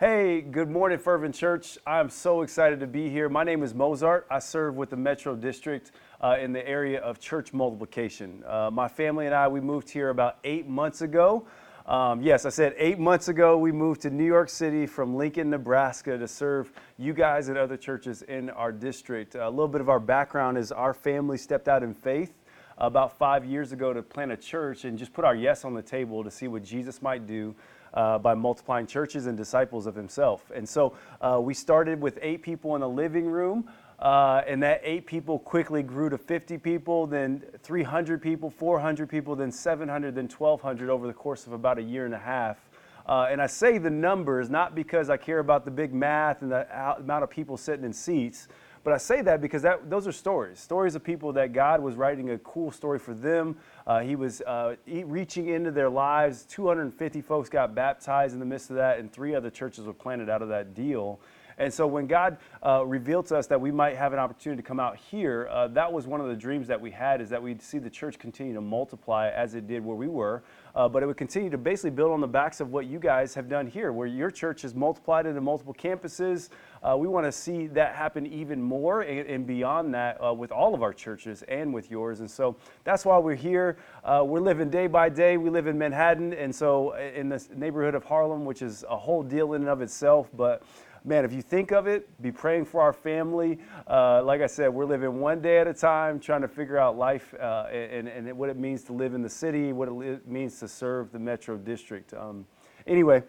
Hey, good morning, Fervent Church. I'm so excited to be here. My name is Mozart. I serve with the Metro District uh, in the area of church multiplication. Uh, my family and I, we moved here about eight months ago. Um, yes, I said eight months ago, we moved to New York City from Lincoln, Nebraska to serve you guys and other churches in our district. a little bit of our background is our family stepped out in faith about five years ago to plant a church and just put our yes on the table to see what Jesus might do uh, by multiplying churches and disciples of himself. And so uh, we started with eight people in a living room. Uh, and that eight people quickly grew to 50 people, then 300 people, 400 people, then 700, then 1,200 over the course of about a year and a half. Uh, and I say the numbers not because I care about the big math and the amount of people sitting in seats, but I say that because that, those are stories, stories of people that God was writing a cool story for them. Uh, he was uh, reaching into their lives. 250 folks got baptized in the midst of that, and three other churches were planted out of that deal. And so when God uh, revealed to us that we might have an opportunity to come out here, uh, that was one of the dreams that we had is that we'd see the church continue to multiply as it did where we were. Uh, but it would continue to basically build on the backs of what you guys have done here, where your church has multiplied into multiple campuses. Uh, we want to see that happen even more and, and beyond that uh, with all of our churches and with yours. And so that's why we're here. Uh, we're living day by day. We live in Manhattan, and so in the neighborhood of Harlem, which is a whole deal in and of itself. But man, if you think of it, be praying for our family. Uh, like I said, we're living one day at a time, trying to figure out life uh, and, and what it means to live in the city, what it means to serve the Metro District. Um, anyway,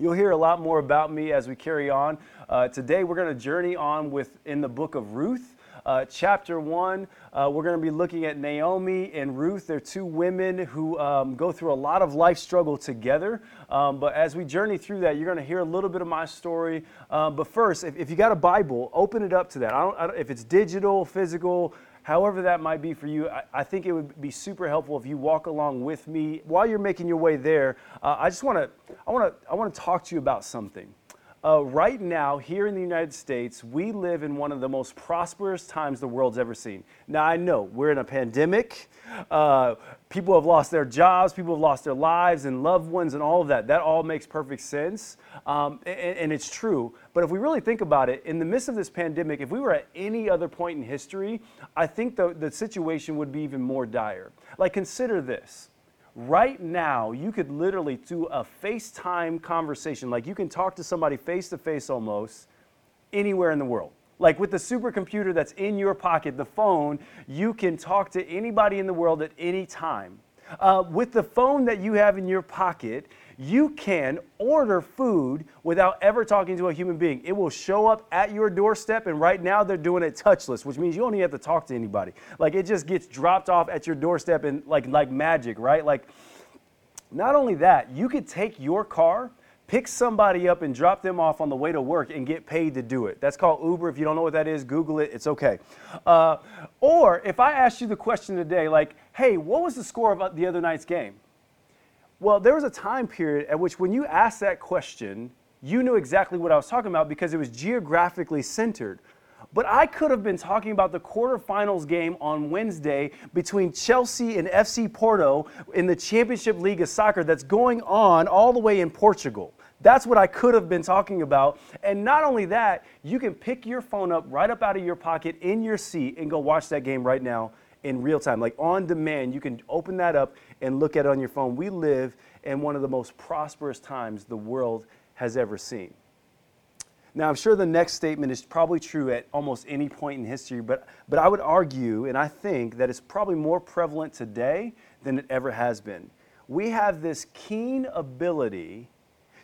You'll hear a lot more about me as we carry on. Uh, today, we're going to journey on with in the book of Ruth. Uh, chapter one, uh, we're going to be looking at Naomi and Ruth. They're two women who um, go through a lot of life struggle together. Um, but as we journey through that, you're going to hear a little bit of my story. Um, but first, if, if, you got a Bible, open it up to that. I don't, I don't, if it's digital, physical, however that might be for you, I, I, think it would be super helpful if you walk along with me while you're making your way there. Uh, I just want to, I want to, I want to talk to you about something. Uh, right now, here in the United States, we live in one of the most prosperous times the world's ever seen. Now, I know we're in a pandemic. Uh, people have lost their jobs, people have lost their lives and loved ones, and all of that. That all makes perfect sense, um, and, and it's true. But if we really think about it, in the midst of this pandemic, if we were at any other point in history, I think the, the situation would be even more dire. Like, consider this right now, you could literally do a FaceTime conversation. Like you can talk to somebody face to face almost anywhere in the world. Like with the supercomputer that's in your pocket, the phone, you can talk to anybody in the world at any time. Uh, with the phone that you have in your pocket, you can order food without ever talking to a human being. It will show up at your doorstep, and right now they're doing it touchless, which means you don't even have to talk to anybody. Like it just gets dropped off at your doorstep and like like magic, right? Like not only that, you could take your car pick somebody up and drop them off on the way to work and get paid to do it. That's called Uber. If you don't know what that is, Google it. It's okay. Uh, or if I asked you the question today, like, hey, what was the score of the other night's game? Well, there was a time period at which when you asked that question, you knew exactly what I was talking about because it was geographically centered. But I could have been talking about the quarterfinals game on Wednesday between Chelsea and FC Porto in the Championship League of Soccer that's going on all the way in Portugal. That's what I could have been talking about. And not only that, you can pick your phone up right up out of your pocket in your seat and go watch that game right now in real time, like on demand. You can open that up and look at it on your phone. We live in one of the most prosperous times the world has ever seen. Now, I'm sure the next statement is probably true at almost any point in history, but, but I would argue, and I think, that it's probably more prevalent today than it ever has been. We have this keen ability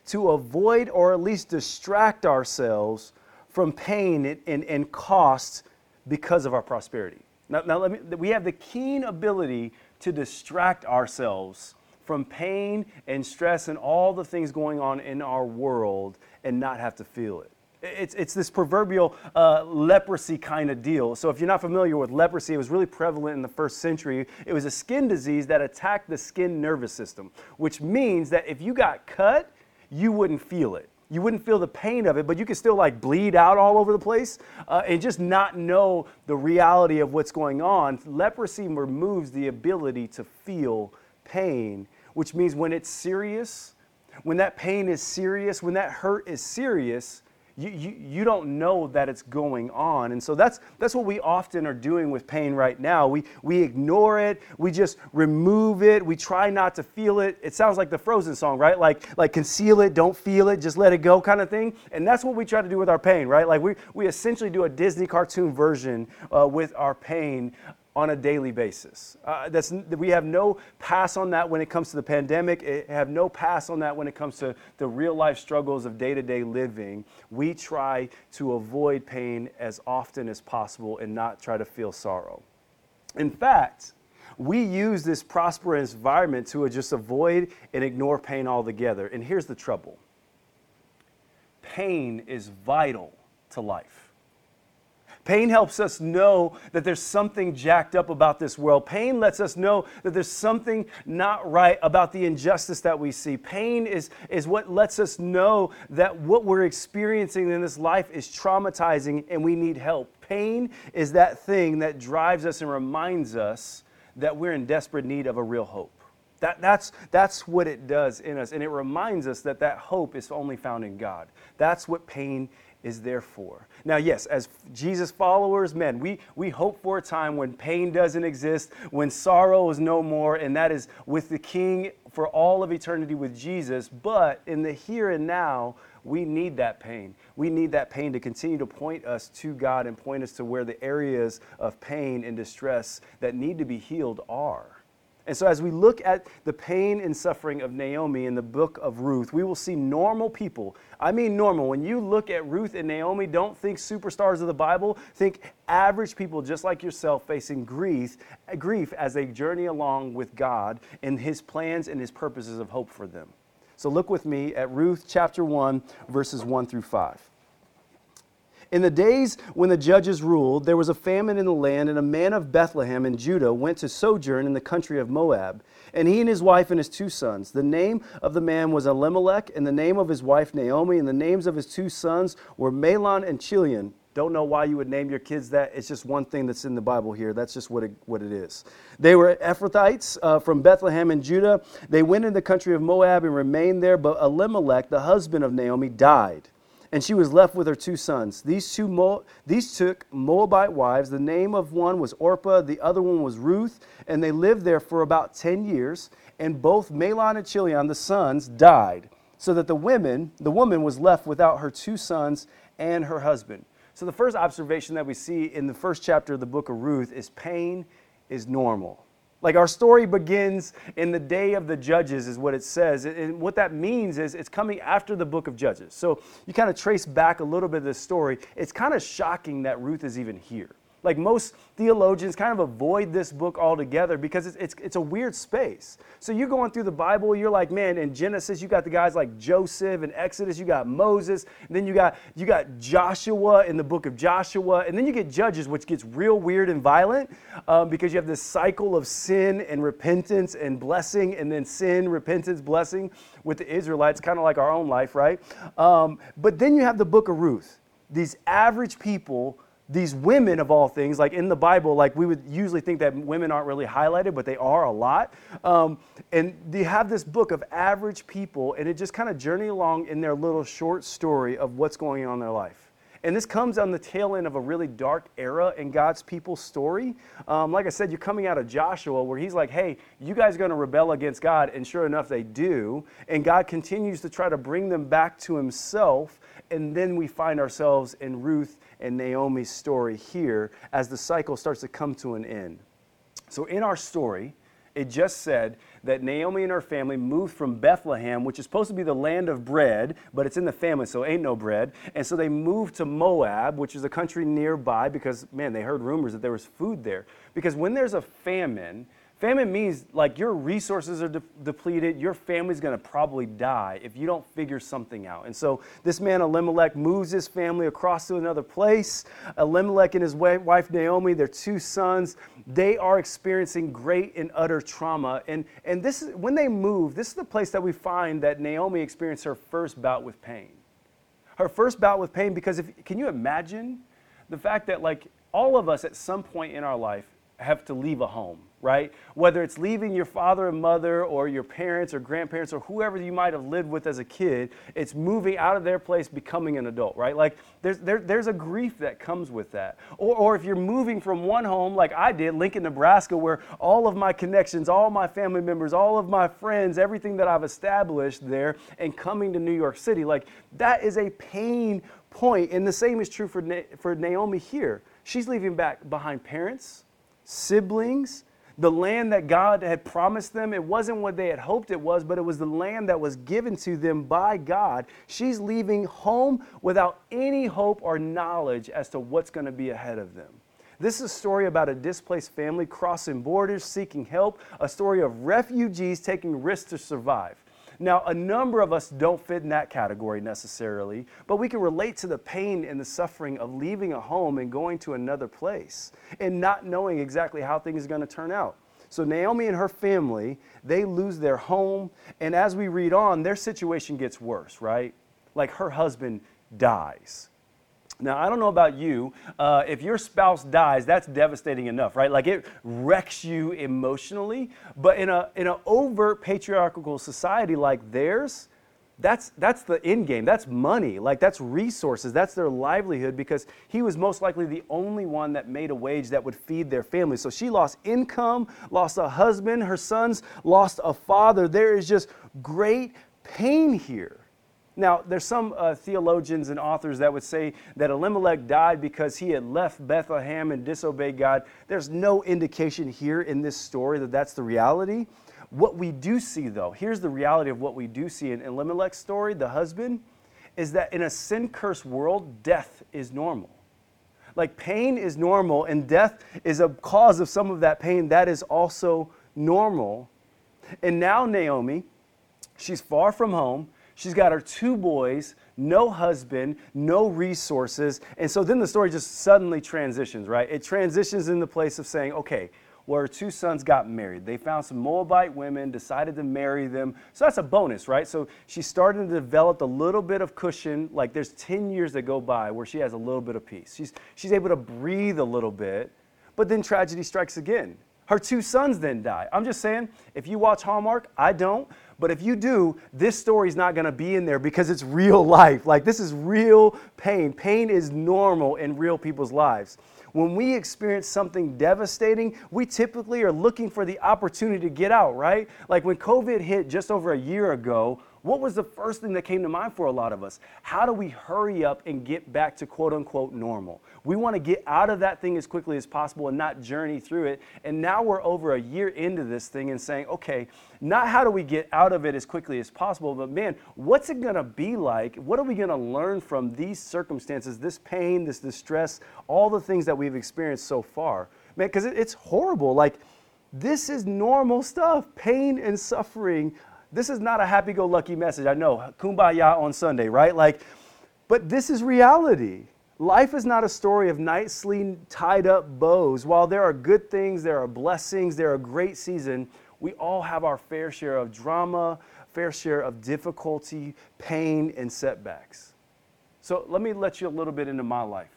to avoid or at least distract ourselves from pain and, and, and cost because of our prosperity. Now, now let me, we have the keen ability to distract ourselves from pain and stress and all the things going on in our world and not have to feel it. It's, it's this proverbial uh, leprosy kind of deal. So, if you're not familiar with leprosy, it was really prevalent in the first century. It was a skin disease that attacked the skin nervous system, which means that if you got cut, you wouldn't feel it you wouldn't feel the pain of it, but you could still like bleed out all over the place uh, and just not know the reality of what's going on. Leprosy removes the ability to feel pain, which means when it's serious, when that pain is serious, when that hurt is serious, you, you, you don't know that it's going on. And so that's, that's what we often are doing with pain right now. We, we ignore it, we just remove it, we try not to feel it. It sounds like the Frozen song, right? Like, like conceal it, don't feel it, just let it go kind of thing. And that's what we try to do with our pain, right? Like we, we essentially do a Disney cartoon version uh, with our pain on a daily basis. Uh, that's, we have no pass on that when it comes to the pandemic. It have no pass on that when it comes to the real life struggles of day to day living. We try to avoid pain as often as possible and not try to feel sorrow. In fact, we use this prosperous environment to just avoid and ignore pain altogether. And here's the trouble pain is vital to life. Pain helps us know that there's something jacked up about this world. Pain lets us know that there's something not right about the injustice that we see. Pain is, is what lets us know that what we're experiencing in this life is traumatizing and we need help. Pain is that thing that drives us and reminds us that we're in desperate need of a real hope. That, that's, that's what it does in us. And it reminds us that that hope is only found in God. That's what pain is there for. Now, yes, as Jesus followers, men, we, we hope for a time when pain doesn't exist, when sorrow is no more, and that is with the King for all of eternity with Jesus. But in the here and now, we need that pain. We need that pain to continue to point us to God and point us to where the areas of pain and distress that need to be healed are. And so, as we look at the pain and suffering of Naomi in the book of Ruth, we will see normal people. I mean, normal. When you look at Ruth and Naomi, don't think superstars of the Bible. Think average people just like yourself facing grief, grief as they journey along with God and His plans and His purposes of hope for them. So, look with me at Ruth chapter 1, verses 1 through 5. In the days when the judges ruled, there was a famine in the land, and a man of Bethlehem in Judah went to sojourn in the country of Moab. And he and his wife and his two sons. The name of the man was Elimelech, and the name of his wife Naomi, and the names of his two sons were Mahlon and Chilion. Don't know why you would name your kids that. It's just one thing that's in the Bible here. That's just what it, what it is. They were Ephrathites uh, from Bethlehem in Judah. They went in the country of Moab and remained there, but Elimelech, the husband of Naomi, died and she was left with her two sons. These two Mo- these took Moabite wives. The name of one was Orpah, the other one was Ruth, and they lived there for about 10 years, and both Mahlon and Chilion, the sons, died, so that the women, the woman was left without her two sons and her husband. So the first observation that we see in the first chapter of the book of Ruth is pain is normal. Like our story begins in the day of the judges, is what it says. And what that means is it's coming after the book of Judges. So you kind of trace back a little bit of this story. It's kind of shocking that Ruth is even here. Like most theologians kind of avoid this book altogether because it's, it's, it's, a weird space. So you're going through the Bible, you're like, man, in Genesis, you got the guys like Joseph, and Exodus, you got Moses, then you got, you got Joshua in the book of Joshua, and then you get Judges, which gets real weird and violent um, because you have this cycle of sin and repentance and blessing, and then sin, repentance, blessing with the Israelites, kind of like our own life, right? Um, but then you have the book of Ruth, these average people these women of all things, like in the Bible, like we would usually think that women aren't really highlighted, but they are a lot. Um, and they have this book of average people, and it just kind of journey along in their little short story of what's going on in their life. And this comes on the tail end of a really dark era in God's people's story. Um, like I said, you're coming out of Joshua where he's like, hey, you guys are going to rebel against God. And sure enough, they do. And God continues to try to bring them back to himself. And then we find ourselves in Ruth and Naomi's story here as the cycle starts to come to an end. So, in our story, it just said that Naomi and her family moved from Bethlehem, which is supposed to be the land of bread, but it's in the famine, so ain't no bread. And so they moved to Moab, which is a country nearby, because, man, they heard rumors that there was food there. Because when there's a famine, Famine means like your resources are de- depleted, your family's to probably die if you don't figure something out. And so this man Elimelech moves his family across to another place. Elimelech and his wife Naomi, their two sons, they are experiencing great and utter trauma. And, and this is, when they move, this is the place that we find that Naomi experienced her first bout with pain. Her first bout with pain because if can you imagine the fact that like all of us at some point in our life have to leave a home, right? Whether it's leaving your father and mother or your parents or grandparents or whoever you might have lived with as a kid, it's moving out of their place, becoming an adult, right? Like there's, there, there's a grief that comes with that. Or, or if you're moving from one home, like I did, Lincoln, Nebraska, where all of my connections, all my family members, all of my friends, everything that I've established there, and coming to New York City, like that is a pain point. And the same is true for, Na- for Naomi here. She's leaving back behind parents, siblings, the land that God had promised them. It wasn't what they had hoped it was, but it was the land that was given to them by God. She's leaving home without any hope or knowledge as to what's going to be ahead of them. This is a story about a displaced family crossing borders, seeking help, a story of refugees taking risks to survive. Now, a number of us don't fit in that category necessarily, but we can relate to the pain and the suffering of leaving a home and going to another place and not knowing exactly how things are going to turn out. So, Naomi and her family, they lose their home, and as we read on, their situation gets worse, right? Like her husband dies. Now, I don't know about you. Uh, if your spouse dies, that's devastating enough, right? Like it wrecks you emotionally. But in a in an overt patriarchal society like theirs, that's that's the end game. That's money. Like that's resources. That's their livelihood because he was most likely the only one that made a wage that would feed their family. So she lost income, lost a husband. Her sons lost a father. There is just great pain here. Now, there's some uh, theologians and authors that would say that Elimelech died because he had left Bethlehem and disobeyed God. There's no indication here in this story that that's the reality. What we do see, though, here's the reality of what we do see in Elimelech's story, the husband, is that in a sin cursed world, death is normal. Like pain is normal, and death is a cause of some of that pain. That is also normal. And now, Naomi, she's far from home. She's got her two boys, no husband, no resources. And so then the story just suddenly transitions, right? It transitions in the place of saying, okay, well, her two sons got married. They found some Moabite women, decided to marry them. So that's a bonus, right? So she's starting to develop a little bit of cushion. Like there's 10 years that go by where she has a little bit of peace. She's, she's able to breathe a little bit, but then tragedy strikes again. Her two sons then die. I'm just saying, if you watch Hallmark, I don't, but if you do, this story's not to be in there because it's real life. Like, this is real pain. Pain is normal in real people's lives. When we experience something devastating, we typically are looking for the opportunity to get out, right? Like when COVID hit just over a year ago, what was the first thing that came to mind for a lot of us? How do we hurry up and get back to quote unquote normal? We want to get out of that thing as quickly as possible and not journey through it. And now we're over a year into this thing and saying, okay, not how do we get out of it as quickly as possible, but man, what's it going to be like? What are we going to learn from these circumstances, this pain, this distress, all the things that we've experienced so far? Man, because it's horrible. Like, this is normal stuff pain and suffering. This is not a happy go lucky message. I know, kumbaya on Sunday, right? Like, but this is reality. Life is not a story of nicely tied up bows. While there are good things, there are blessings, there are great season, we all have our fair share of drama, fair share of difficulty, pain, and setbacks. So let me let you a little bit into my life.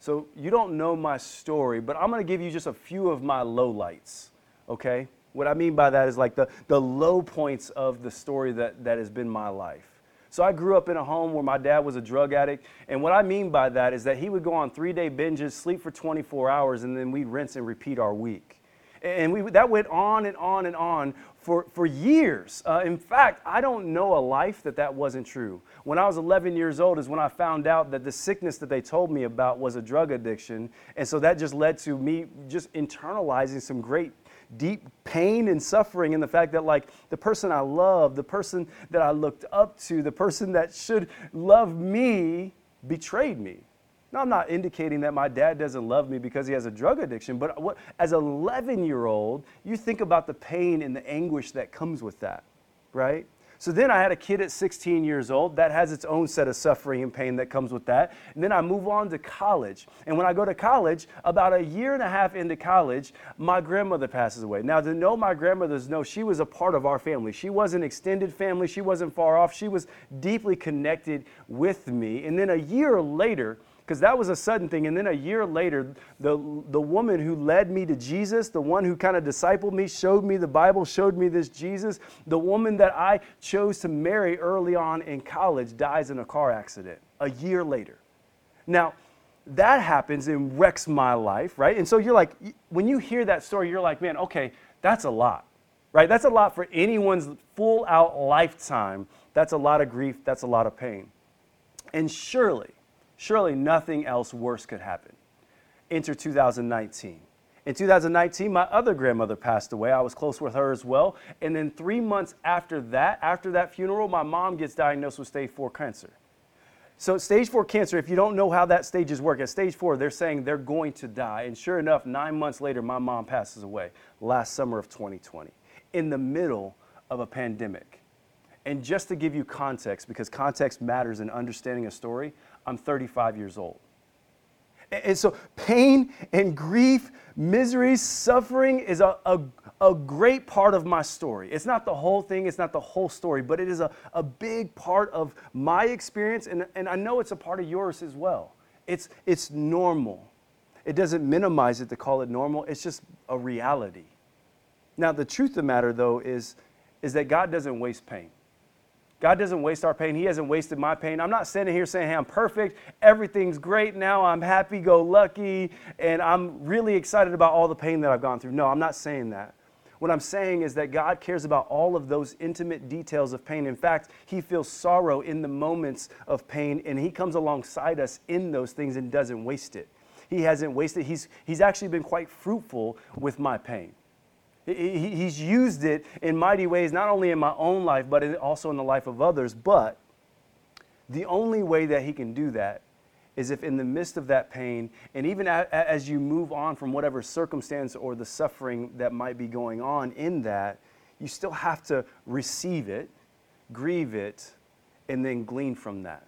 So you don't know my story, but I'm going to give you just a few of my lowlights, okay? What I mean by that is like the, the low points of the story that, that has been my life. So I grew up in a home where my dad was a drug addict. And what I mean by that is that he would go on three day binges, sleep for 24 hours, and then we'd rinse and repeat our week. And we, that went on and on and on for, for years. Uh, in fact, I don't know a life that that wasn't true. When I was 11 years old is when I found out that the sickness that they told me about was a drug addiction. And so that just led to me just internalizing some great deep pain and suffering and the fact that like the person I love, the person that I looked up to, the person that should love me betrayed me. Now, I'm not indicating that my dad doesn't love me because he has a drug addiction, but what, as an 11 year old, you think about the pain and the anguish that comes with that, right? So then I had a kid at 16 years old that has its own set of suffering and pain that comes with that. And then I move on to college. And when I go to college, about a year and a half into college, my grandmother passes away. Now, to know my grandmother's know, she was a part of our family. She was an extended family, she wasn't far off, she was deeply connected with me. And then a year later, because that was a sudden thing. And then a year later, the, the woman who led me to Jesus, the one who kind of discipled me, showed me the Bible, showed me this Jesus, the woman that I chose to marry early on in college dies in a car accident a year later. Now, that happens and wrecks my life, right? And so you're like, when you hear that story, you're like, man, okay, that's a lot, right? That's a lot for anyone's full out lifetime. That's a lot of grief. That's a lot of pain. And surely, surely nothing else worse could happen. Enter 2019. In 2019, my other grandmother passed away. I was close with her as well. And then three months after that, after that funeral, my mom gets diagnosed with stage four cancer. So, stage four cancer, if you don't know how that stages work, at stage four, they're saying they're going to die. And sure enough, nine months later, my mom passes away last summer of 2020 in the middle of a pandemic. And just to give you context, because context matters in understanding a story, I'm 35 years old. And so, pain and grief, misery, suffering is a, a, a, great part of my story. It's not the whole thing, it's not the whole story, but it is a, a big part of my experience, and, and I know it's a part of yours as well. It's, it's normal. It doesn't minimize it to call it normal, it's just a reality. Now, the truth of the matter, though, is, is that God doesn't waste pain. God doesn't waste our pain. He hasn't wasted my pain. I'm not standing here saying, hey, I'm perfect. Everything's great now. I'm happy go lucky. And I'm really excited about all the pain that I've gone through. No, I'm not saying that. What I'm saying is that God cares about all of those intimate details of pain. In fact, He feels sorrow in the moments of pain, and He comes alongside us in those things and doesn't waste it. He hasn't wasted. He's, he's actually been quite fruitful with my pain. He's used it in mighty ways, not only in my own life, but also in the life of others. But the only way that he can do that is if, in the midst of that pain, and even as you move on from whatever circumstance or the suffering that might be going on in that, you still have to receive it, grieve it, and then glean from that.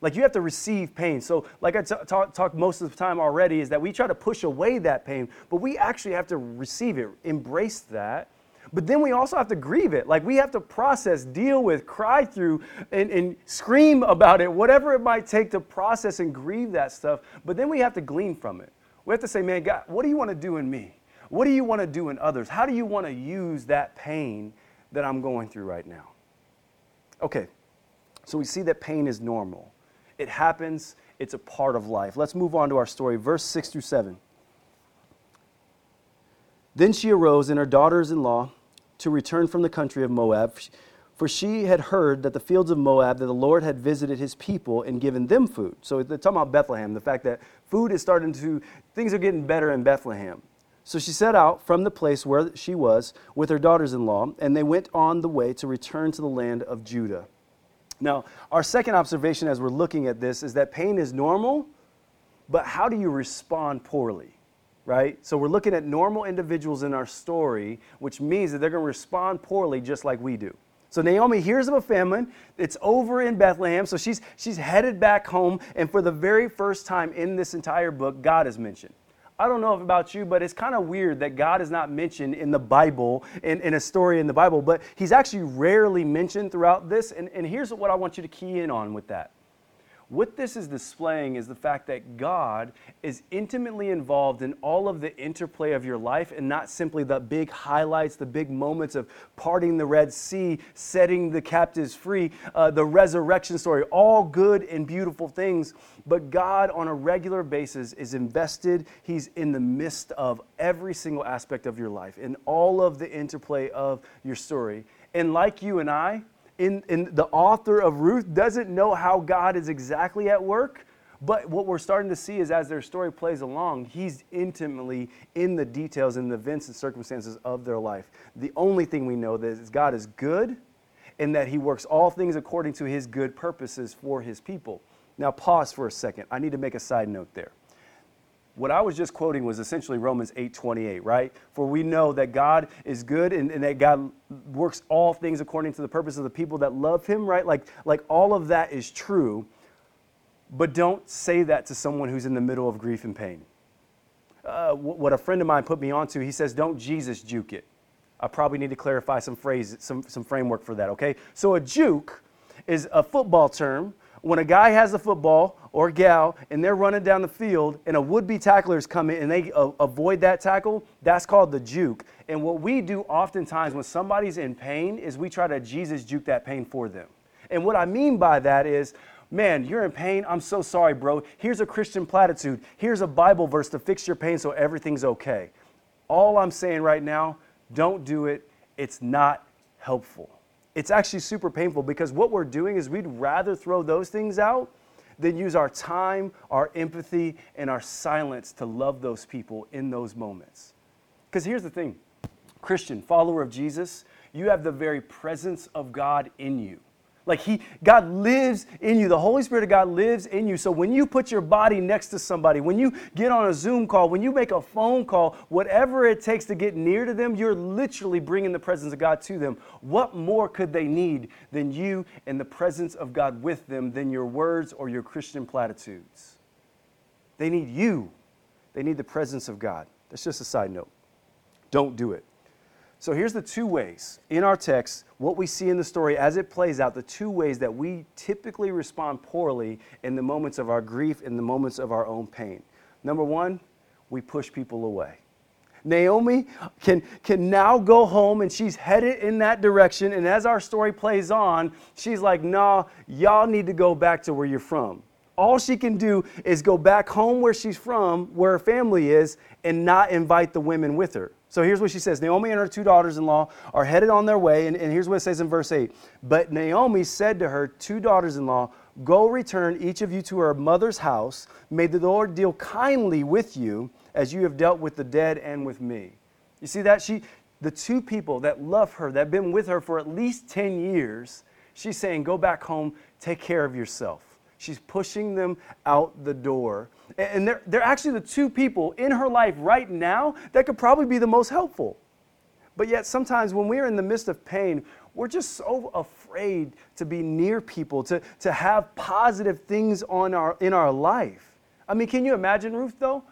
Like you have to receive pain. So, like I talked talk most of the time already, is that we try to push away that pain, but we actually have to receive it, embrace that. But then we also have to grieve it. Like we have to process, deal with, cry through, and, and scream about it, whatever it might take to process and grieve that stuff. But then we have to glean from it. We have to say, man, God, what do you want to do in me? What do you want to do in others? How do you want to use that pain that I'm going through right now? Okay, so we see that pain is normal. It happens, it's a part of life. Let's move on to our story, verse 6 through 7. Then she arose and her daughters in law to return from the country of Moab, for she had heard that the fields of Moab, that the Lord had visited his people and given them food. So they're talking about Bethlehem, the fact that food is starting to, things are getting better in Bethlehem. So she set out from the place where she was with her daughters in law, and they went on the way to return to the land of Judah. Now, our second observation as we're looking at this is that pain is normal, but how do you respond poorly? Right? So we're looking at normal individuals in our story, which means that they're going to respond poorly just like we do. So Naomi hears of a famine. It's over in Bethlehem. So she's, she's headed back home. And for the very first time in this entire book, God is mentioned. I don't know about you, but it's kind of weird that God is not mentioned in the Bible, in, in a story in the Bible, but he's actually rarely mentioned throughout this. And, and here's what I want you to key in on with that. What this is displaying is the fact that God is intimately involved in all of the interplay of your life and not simply the big highlights, the big moments of parting the Red Sea, setting the captives free, uh, the resurrection story, all good and beautiful things. But God, on a regular basis, is invested. He's in the midst of every single aspect of your life, in all of the interplay of your story. And like you and I, in, in the author of Ruth doesn't know how God is exactly at work, but what we're starting to see is as their story plays along, he's intimately in the details and the events and circumstances of their life. The only thing we know is God is good and that he works all things according to his good purposes for his people. Now, pause for a second. I need to make a side note there what I was just quoting was essentially Romans 8:28, right? For we know that God is good and, and, that God works all things according to the purpose of the people that love him, right? Like, like all of that is true, but don't say that to someone who's in the middle of grief and pain. Uh, what a friend of mine put me onto, he says, don't Jesus juke it. I probably need to clarify some phrase, some, some framework for that, okay? So a juke is a football term when a guy has a football or gal and they're running down the field and a would-be tackler is coming and they uh, avoid that tackle, that's called the juke. And what we do oftentimes when somebody's in pain is we try to Jesus juke that pain for them. And what I mean by that is, man, you're in pain. I'm so sorry, bro. Here's a Christian platitude. Here's a Bible verse to fix your pain so everything's okay. All I'm saying right now, don't do it. It's not helpful it's actually super painful because what we're doing is we'd rather throw those things out than use our time, our empathy, and our silence to love those people in those moments. Because here's the thing Christian, follower of Jesus, you have the very presence of God in you. Like he God lives in you. The Holy Spirit of God lives in you. So when you put your body next to somebody, when you get on a Zoom call, when you make a phone call, whatever it takes to get near to them, you're literally bringing the presence of God to them. What more could they need than you and the presence of God with them than your words or your Christian platitudes? They need you. They need the presence of God. That's just a side note. Don't do it. So here's the two ways in our text, what we see in the story as it plays out, the two ways that we typically respond poorly in the moments of our grief, in the moments of our own pain. Number one, we push people away. Naomi can, can now go home and she's headed in that direction. And as our story plays on, she's like, nah, y'all need to go back to where you're from. All she can do is go back home where she's from, where her family is, and not invite the women with her. So here's what she says Naomi and her two daughters in law are headed on their way. And, and, here's what it says in verse 8 But Naomi said to her two daughters in law, Go return each of you to her mother's house. May the Lord deal kindly with you as you have dealt with the dead and with me. You see that? She, the two people that love her, that have been with her for at least 10 years, she's saying, Go back home, take care of yourself. She's pushing them out the door. And they're, they're actually the two people in her life right now that could probably be the most helpful. But yet, sometimes when we're in the midst of pain, we're just so afraid to be near people, to, to have positive things on our, in our life. I mean, can you imagine Ruth, though?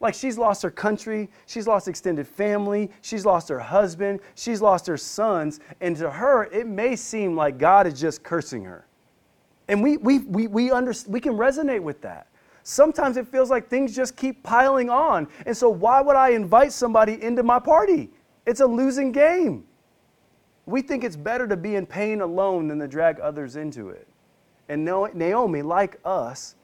Like, she's lost her country, she's lost extended family, she's lost her husband, she's lost her sons, and to her, it may seem like God is just cursing her. And we, we, we, we, under, we can resonate with that. Sometimes it feels like things just keep piling on. And so, why would I invite somebody into my party? It's a losing game. We think it's better to be in pain alone than to drag others into it. And Naomi, like us,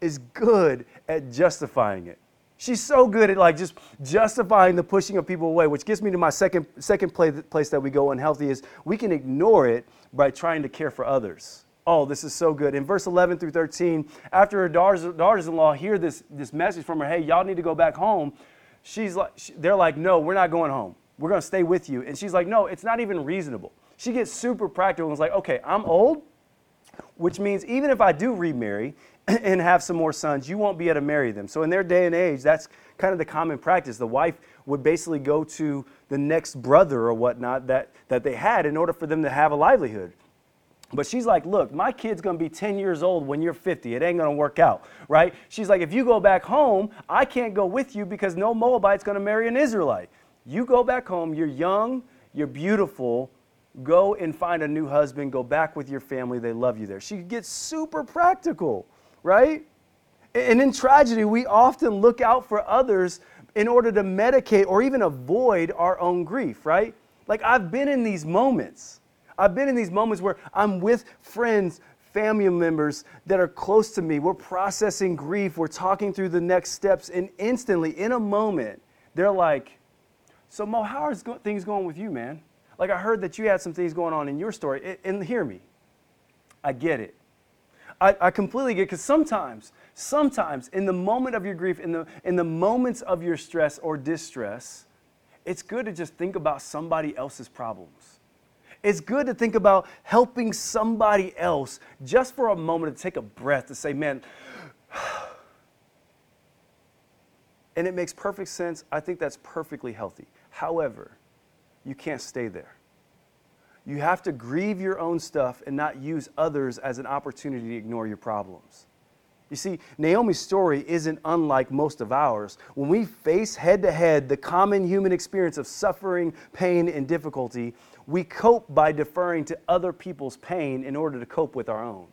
is good at justifying it. She's so good at like just justifying the pushing of people away, which gets me to my second, second place that we go unhealthy is we can ignore it by trying to care for others. Oh, this is so good. In verse 11 through 13, after her daughters in law hear this, this message from her, hey, y'all need to go back home, she's like, they're like, no, we're not going home. We're going to stay with you. And she's like, no, it's not even reasonable. She gets super practical and was like, okay, I'm old, which means even if I do remarry and have some more sons, you won't be able to marry them. So in their day and age, that's kind of the common practice. The wife would basically go to the next brother or whatnot that, that they had in order for them to have a livelihood. But she's like, look, my kid's gonna be 10 years old when you're 50. It ain't gonna work out, right? She's like, if you go back home, I can't go with you because no Moabite's gonna marry an Israelite. You go back home, you're young, you're beautiful, go and find a new husband, go back with your family, they love you there. She gets super practical, right? And in tragedy, we often look out for others in order to medicate or even avoid our own grief, right? Like I've been in these moments I've been in these moments where I'm with friends, family members that are close to me. We're processing grief, we're talking through the next steps, and instantly, in a moment, they're like, So, Mo, how are things going with you, man? Like, I heard that you had some things going on in your story. And hear me, I get it. I, I completely get it because sometimes, sometimes in the moment of your grief, in the, in the moments of your stress or distress, it's good to just think about somebody else's problems. It's good to think about helping somebody else just for a moment to take a breath to say, man, and it makes perfect sense. I think that's perfectly healthy. However, you can't stay there. You have to grieve your own stuff and not use others as an opportunity to ignore your problems. You see, Naomi's story isn't unlike most of ours. When we face head to head the common human experience of suffering, pain, and difficulty, we cope by deferring to other people's pain in order to cope with our own.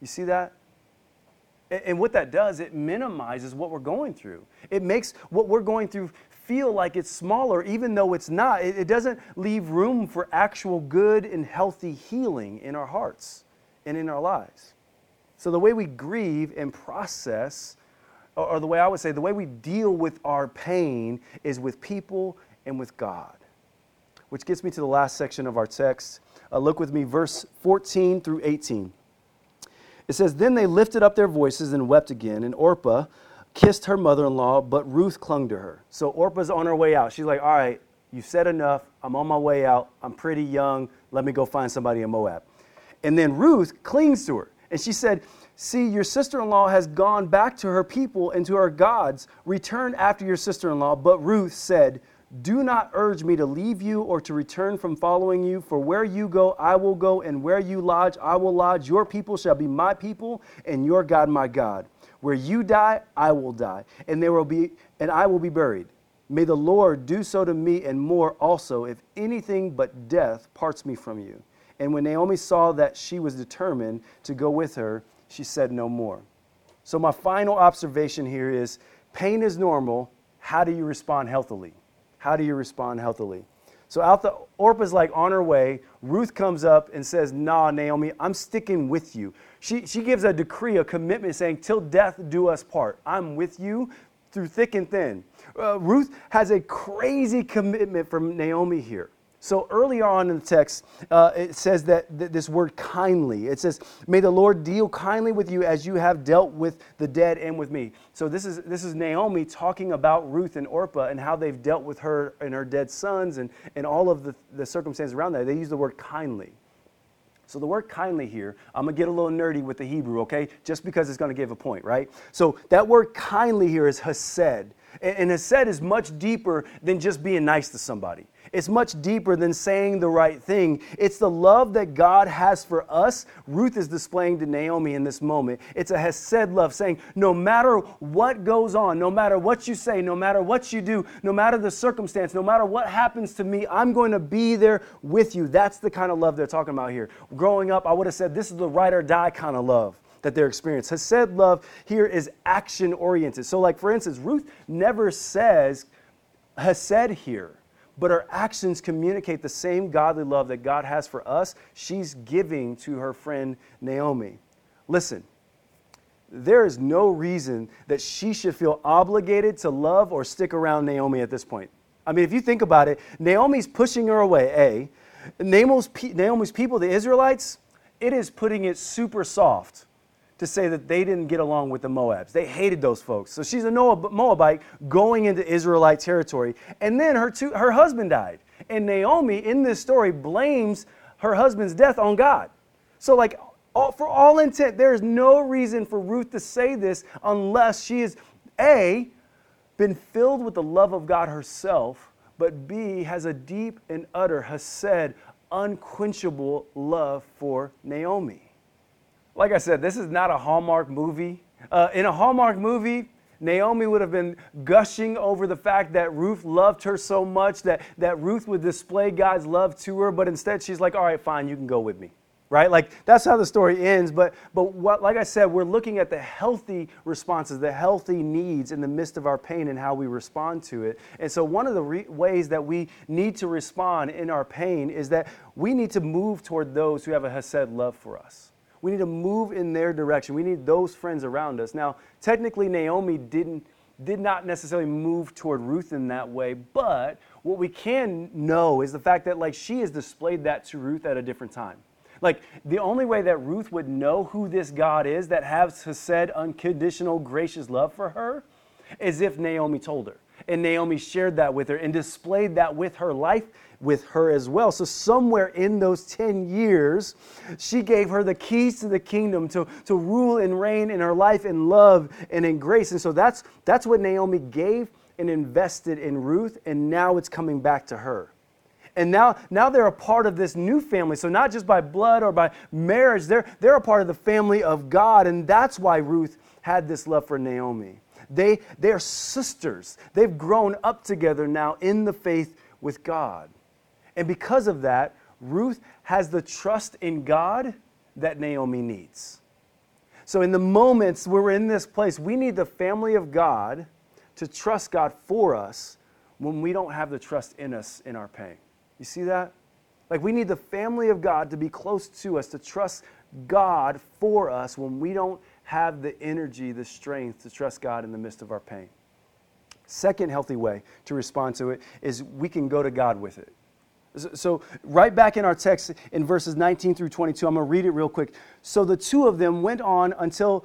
You see that? And what that does, it minimizes what we're going through. It makes what we're going through feel like it's smaller, even though it's not. It doesn't leave room for actual good and healthy healing in our hearts and in our lives. So, the way we grieve and process, or the way I would say, the way we deal with our pain is with people and with God. Which gets me to the last section of our text. Uh, look with me, verse 14 through 18. It says, Then they lifted up their voices and wept again, and Orpah kissed her mother in law, but Ruth clung to her. So Orpah's on her way out. She's like, All right, you've said enough. I'm on my way out. I'm pretty young. Let me go find somebody in Moab. And then Ruth clings to her. And she said, See, your sister in law has gone back to her people and to her gods. Return after your sister in law. But Ruth said, do not urge me to leave you or to return from following you, for where you go, I will go, and where you lodge, I will lodge. Your people shall be my people, and your God my God. Where you die, I will die, and there will be and I will be buried. May the Lord do so to me and more also, if anything but death parts me from you. And when Naomi saw that she was determined to go with her, she said no more. So my final observation here is pain is normal. How do you respond healthily? How do you respond healthily? So Alpha, Orpah's like on her way. Ruth comes up and says, Nah, Naomi, I'm sticking with you. She, she gives a decree, a commitment saying, Till death do us part. I'm with you through thick and thin. Uh, Ruth has a crazy commitment from Naomi here. So earlier on in the text, uh, it says that th- this word kindly. It says, "May the Lord deal kindly with you as you have dealt with the dead and with me." So this is this is Naomi talking about Ruth and Orpah and how they've dealt with her and her dead sons and, and all of the, the circumstances around that. They use the word kindly. So the word kindly here, I'm gonna get a little nerdy with the Hebrew, okay? Just because it's gonna give a point, right? So that word kindly here is hesed. And a hesed is much deeper than just being nice to somebody. It's much deeper than saying the right thing. It's the love that God has for us. Ruth is displaying to Naomi in this moment. It's a Hesed love, saying, no matter what goes on, no matter what you say, no matter what you do, no matter the circumstance, no matter what happens to me, I'm going to be there with you. That's the kind of love they're talking about here. Growing up, I would have said this is the ride or die kind of love that they're experiencing. Hesed love here is action oriented. So, like for instance, Ruth never says Hesed here but her actions communicate the same godly love that God has for us, she's giving to her friend Naomi. Listen, there is no reason that she should feel obligated to love or stick around Naomi at this point. I mean, if you think about it, Naomi's pushing her away, A. Naomi's, Naomi's people, the Israelites, it is putting it super soft to say that they didn't get along with the Moabs. They hated those folks. So she's a Moabite going into Israelite territory. And then her, two, her husband died. And Naomi, in this story, blames her husband's death on God. So, like, all, for all intent, there is no reason for Ruth to say this unless she is A, been filled with the love of God herself, but B, has a deep and utter, hesed, unquenchable love for Naomi like I said, this is not a Hallmark movie. Uh, in a Hallmark movie, Naomi would have been gushing over the fact that Ruth loved her so much that, that Ruth would display God's love to her, but instead she's like, all right, fine, you can go with me. Right? Like that's how the story ends. But but what like I said, we're looking at the healthy responses, the healthy needs in the midst of our pain and how we respond to it. And so one of the re- ways that we need to respond in our pain is that we need to move toward those who have a Hesed love for us. We need to move in their direction. We need those friends around us. Now, technically, Naomi didn't, did not necessarily move toward Ruth in that way, but what we can know is the fact that like she has displayed that to Ruth at a different time. Like the only way that Ruth would know who this God is that has said unconditional gracious love for her is if Naomi told her. And Naomi shared that with her and displayed that with her life with her as well. So, somewhere in those 10 years, she gave her the keys to the kingdom to, to rule and reign in her life in love and in grace. And so, that's, that's what Naomi gave and invested in Ruth, and now it's coming back to her. And now, now they're a part of this new family. So, not just by blood or by marriage, they're, they're a part of the family of God. And that's why Ruth had this love for Naomi. They, they are sisters. They've grown up together now in the faith with God. And because of that, Ruth has the trust in God that Naomi needs. So, in the moments where we're in this place, we need the family of God to trust God for us when we don't have the trust in us in our pain. You see that? Like, we need the family of God to be close to us, to trust God for us when we don't have the energy, the strength to trust God in the midst of our pain. Second healthy way to respond to it is we can go to God with it. So, right back in our text in verses 19 through 22, I'm going to read it real quick. So the two of them went on until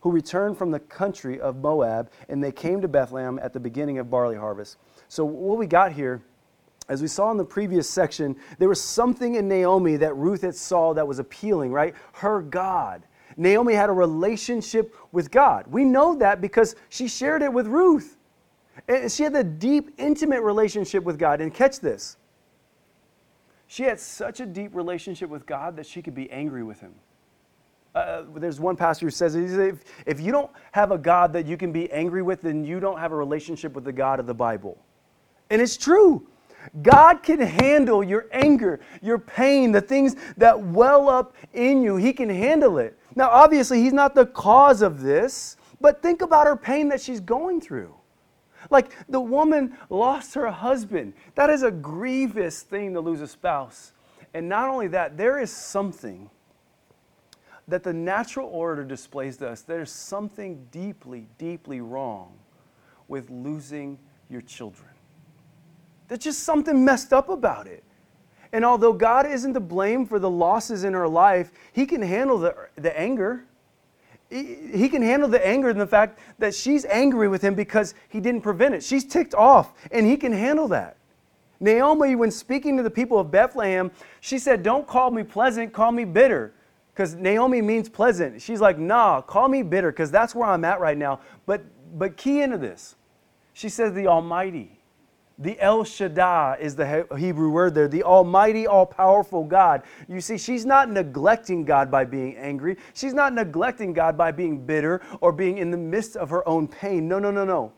who returned from the country of Moab, and they came to Bethlehem at the beginning of barley harvest. So, what we got here, as we saw in the previous section, there was something in Naomi that Ruth had saw that was appealing, right? Her God. Naomi had a relationship with God. We know that because she shared it with Ruth. And she had a deep, intimate relationship with God. And catch this she had such a deep relationship with God that she could be angry with him. Uh, there's one pastor who says, if, if you don't have a God that you can be angry with, then you don't have a relationship with the God of the Bible. And it's true. God can handle your anger, your pain, the things that well up in you. He can handle it. Now, obviously, He's not the cause of this, but think about her pain that she's going through. Like the woman lost her husband. That is a grievous thing to lose a spouse. And not only that, there is something that the natural order displays to us there's something deeply, deeply wrong with losing your children. There's just something messed up about it. And although God isn't to blame for the losses in her life, He can handle the, the anger. He, he can handle the anger and the fact that she's angry with him because he didn't prevent it. She's ticked off, and he can handle that. Naomi, when speaking to the people of Bethlehem, she said, Don't call me pleasant, call me bitter because Naomi means pleasant. She's like, nah, call me bitter because that's where I'm at right now. But, but key into this. She says the Almighty. The El Shaddai is the Hebrew word there, the Almighty, all powerful God. You see, she's not neglecting God by being angry. She's not neglecting God by being bitter or being in the midst of her own pain. No, no, no, no.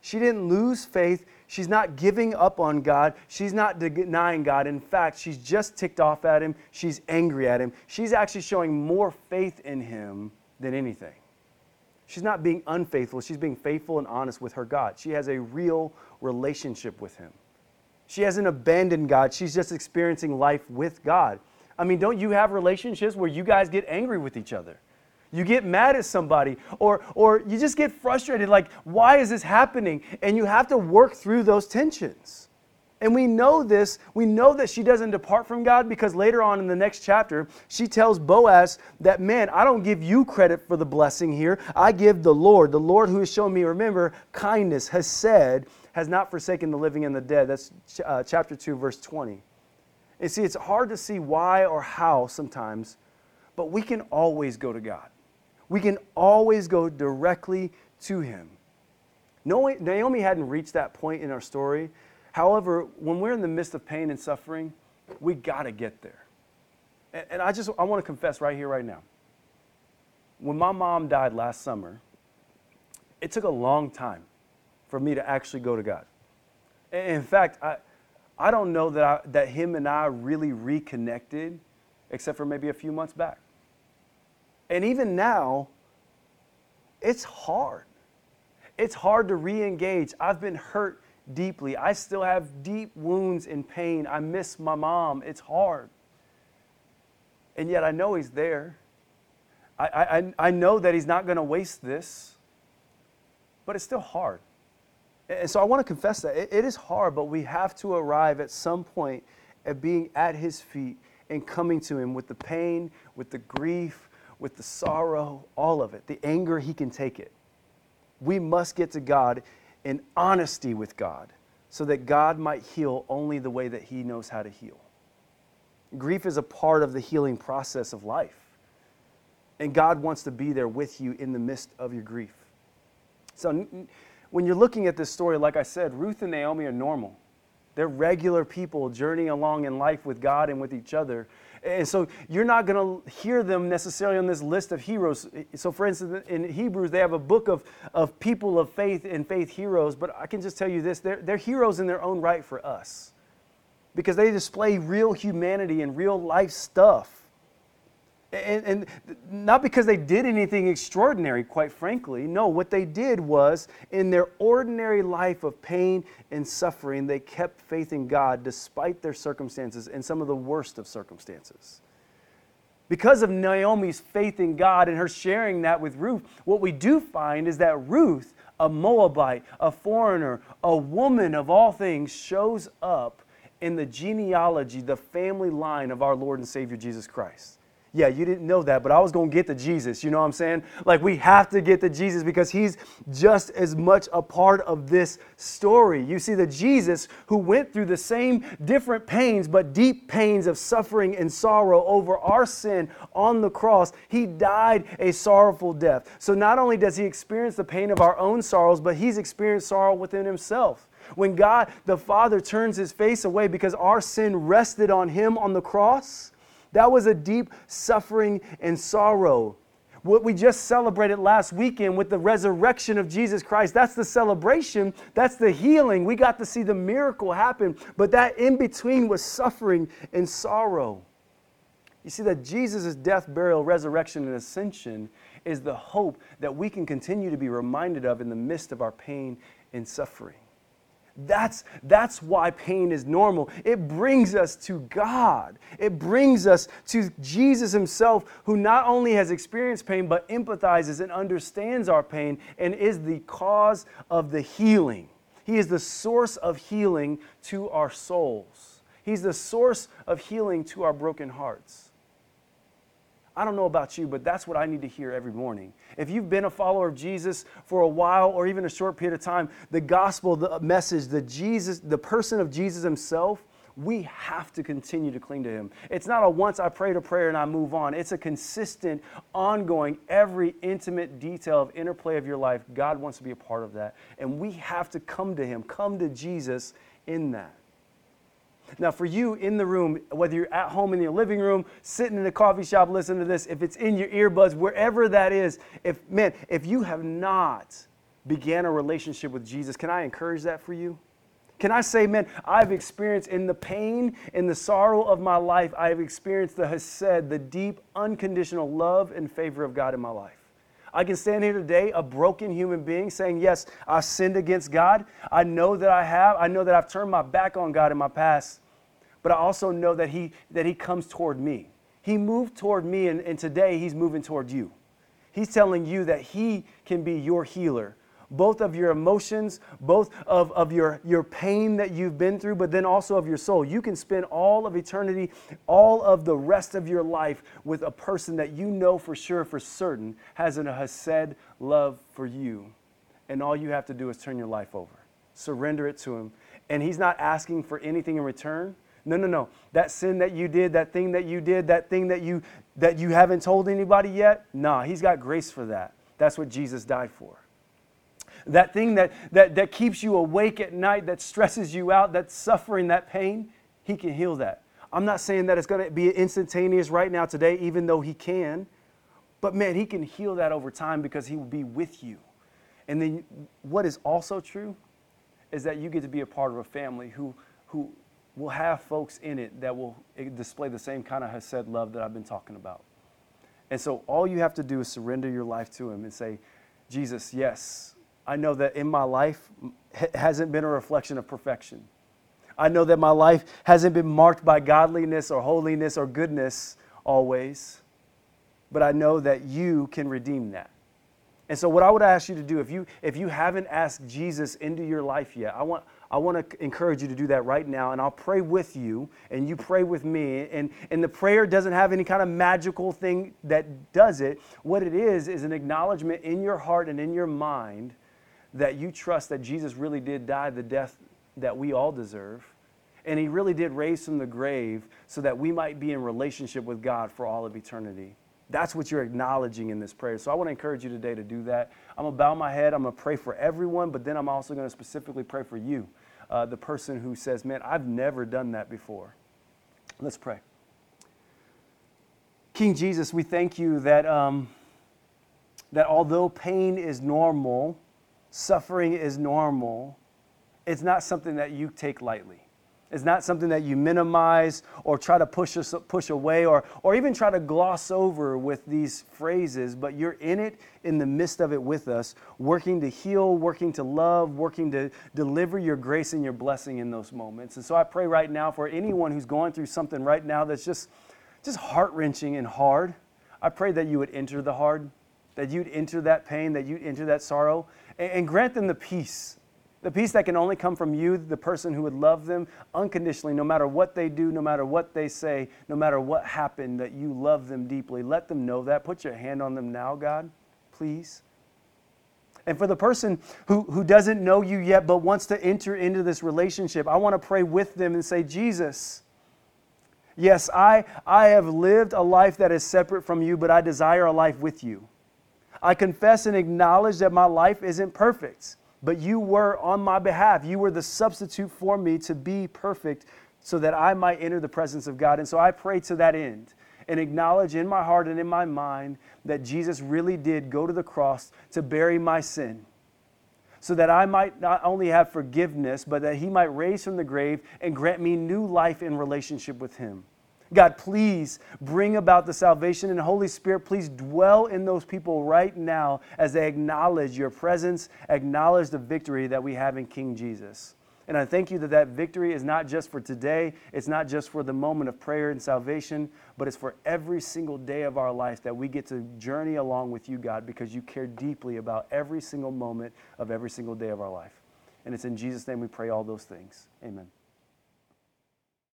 She didn't lose faith. She's not giving up on God. She's not denying God. In fact, she's just ticked off at him. She's angry at him. She's actually showing more faith in him than anything. She's not being unfaithful. She's being faithful and honest with her God. She has a real relationship with him. She hasn't abandoned God. She's just experiencing life with God. I mean, don't you have relationships where you guys get angry with each other? You get mad at somebody, or, or you just get frustrated, like, why is this happening? And you have to work through those tensions. And we know this. We know that she doesn't depart from God because later on in the next chapter, she tells Boaz that, man, I don't give you credit for the blessing here. I give the Lord. The Lord who has shown me, remember, kindness, has said, has not forsaken the living and the dead. That's uh, chapter 2, verse 20. And see, it's hard to see why or how sometimes, but we can always go to God. We can always go directly to him. Naomi hadn't reached that point in our story. However, when we're in the midst of pain and suffering, we got to get there. And I just I want to confess right here, right now. When my mom died last summer, it took a long time for me to actually go to God. In fact, I, I don't know that, I, that him and I really reconnected except for maybe a few months back. And even now, it's hard. It's hard to re engage. I've been hurt deeply. I still have deep wounds and pain. I miss my mom. It's hard. And yet I know He's there. I, I, I know that He's not going to waste this, but it's still hard. And so I want to confess that. It, it is hard, but we have to arrive at some point at being at His feet and coming to Him with the pain, with the grief, with the sorrow, all of it, the anger, he can take it. We must get to God in honesty with God so that God might heal only the way that he knows how to heal. Grief is a part of the healing process of life. And God wants to be there with you in the midst of your grief. So when you're looking at this story, like I said, Ruth and Naomi are normal. They're regular people journeying along in life with God and with each other. And so you're not going to hear them necessarily on this list of heroes. So, for instance, in Hebrews, they have a book of, of people of faith and faith heroes. But I can just tell you this they're, they're heroes in their own right for us because they display real humanity and real life stuff. And, and, not because they did anything extraordinary, quite frankly. No, what they did was in their ordinary life of pain and suffering, they kept faith in God despite their circumstances and some of the worst of circumstances. Because of Naomi's faith in God and her sharing that with Ruth, what we do find is that Ruth, a Moabite, a foreigner, a woman of all things, shows up in the genealogy, the family line of our Lord and Savior Jesus Christ. Yeah, you didn't know that, but I was going to get to Jesus. You know what I'm saying? Like, we have to get to Jesus because he's just as much a part of this story. You see, the Jesus who went through the same different pains, but deep pains of suffering and sorrow over our sin on the cross, he died a sorrowful death. So, not only does he experience the pain of our own sorrows, but he's experienced sorrow within himself. When God the Father turns his face away because our sin rested on him on the cross, that was a deep suffering and sorrow. What we just celebrated last weekend with the resurrection of Jesus Christ, that's the celebration, that's the healing. We got to see the miracle happen, but that in between was suffering and sorrow. You see, that Jesus' death, burial, resurrection, and ascension is the hope that we can continue to be reminded of in the midst of our pain and suffering. That's, that's why pain is normal. It brings us to God. It brings us to Jesus Himself, who not only has experienced pain, but empathizes and understands our pain and is the cause of the healing. He is the source of healing to our souls, He's the source of healing to our broken hearts. I don't know about you, but that's what I need to hear every morning. If you've been a follower of Jesus for a while or even a short period of time, the gospel, the message, the Jesus, the person of Jesus himself, we have to continue to cling to him. It's not a once I pray a prayer and I move on. It's a consistent, ongoing, every intimate detail of interplay of your life. God wants to be a part of that. And we have to come to him, come to Jesus in that. Now, for you in the room, whether you're at home in your living room, sitting in a coffee shop listening to this, if it's in your earbuds, wherever that is, if man, if you have not began a relationship with Jesus, can I encourage that for you? Can I say, man, I've experienced in the pain, in the sorrow of my life, I've experienced the Hesed, the deep, unconditional love and favor of God in my life. I can stand here today, a broken human being, saying, Yes, I sinned against God. I know that I have. I know that I've turned my back on God in my past but I also know that he, that he comes toward me. He moved toward me, and, and today he's moving toward you. He's telling you that he can be your healer, both of your emotions, both of, of your, your pain that you've been through, but then also of your soul. You can spend all of eternity, all of the rest of your life with a person that you know for sure, for certain, has an Hesed love for you. And all you have to do is turn your life over, surrender it to him. And he's not asking for anything in return. No, no, no. That sin that you did, that thing that you did, that thing that you that you haven't told anybody yet, nah, he's got grace for that. That's what Jesus died for. That thing that, that, that keeps you awake at night, that stresses you out, that's suffering, that pain, he can heal that. I'm not saying that it's going to be instantaneous right now today, even though he can. But man, he can heal that over time because he will be with you. And then what is also true is that you get to be a part of a family who, who will have folks in it that will eh, display the same kind of Hesed love that I've been talking about. And so all you have to do is surrender your life to Him and say, Jesus, yes, I know that in my life hasn't been a reflection of perfection. I know that my life hasn't been marked by godliness or holiness or goodness always, but I know that you can redeem that. And so what I would ask you to do if you if you haven't asked Jesus into your life yet, I want I want to encourage you to do that right now, and I'll pray with you, and you pray with me. And, and the prayer doesn't have any kind of magical thing that does it. What it is, is an acknowledgement in your heart and in your mind that you trust that Jesus really did die the death that we all deserve. And he really did raise from the grave so that we might be in relationship with God for all of eternity. That's what you're acknowledging in this prayer. So I want to encourage you today to do that. I'm going to bow my head. I'm going to pray for everyone, but then I'm also going to specifically pray for you, uh, the person who says, Man, I've never done that before. Let's pray. King Jesus, we thank you that, um, that although pain is normal, suffering is normal, it's not something that you take lightly. It's not something that you minimize or try to push, us, push away or, or even try to gloss over with these phrases, but you're in it, in the midst of it with us, working to heal, working to love, working to deliver your grace and your blessing in those moments. And so I pray right now for anyone who's going through something right now that's just, just heart wrenching and hard. I pray that you would enter the hard, that you'd enter that pain, that you'd enter that sorrow, and grant them the peace the peace that can only come from you, the person who would love them unconditionally, no matter what they do, no matter what they say, no matter what happened, that you love them deeply. Let them know that. Put your hand on them now, God, please. And for the person who, who doesn't know you yet but wants to enter into this relationship, I want to pray with them and say, Jesus, yes, I, I have lived a life that is separate from you, but I desire a life with you. I confess and acknowledge that my life isn't perfect but you were on my behalf. You were the substitute for me to be perfect so that I might enter the presence of God. And so I pray to that end and acknowledge in my heart and in my mind that Jesus really did go to the cross to bury my sin so that I might not only have forgiveness, but that He might raise from the grave and grant me new life in relationship with Him. God, please bring about the salvation. And Holy Spirit, please dwell in those people right now as they acknowledge your presence, acknowledge the victory that we have in King Jesus. And I thank you that that victory is not just for today, it's not just for the moment of prayer and salvation, but it's for every single day of our life that we get to journey along with you, God, because you care deeply about every single moment of every single day of our life. And it's in Jesus' name we pray all those things. Amen.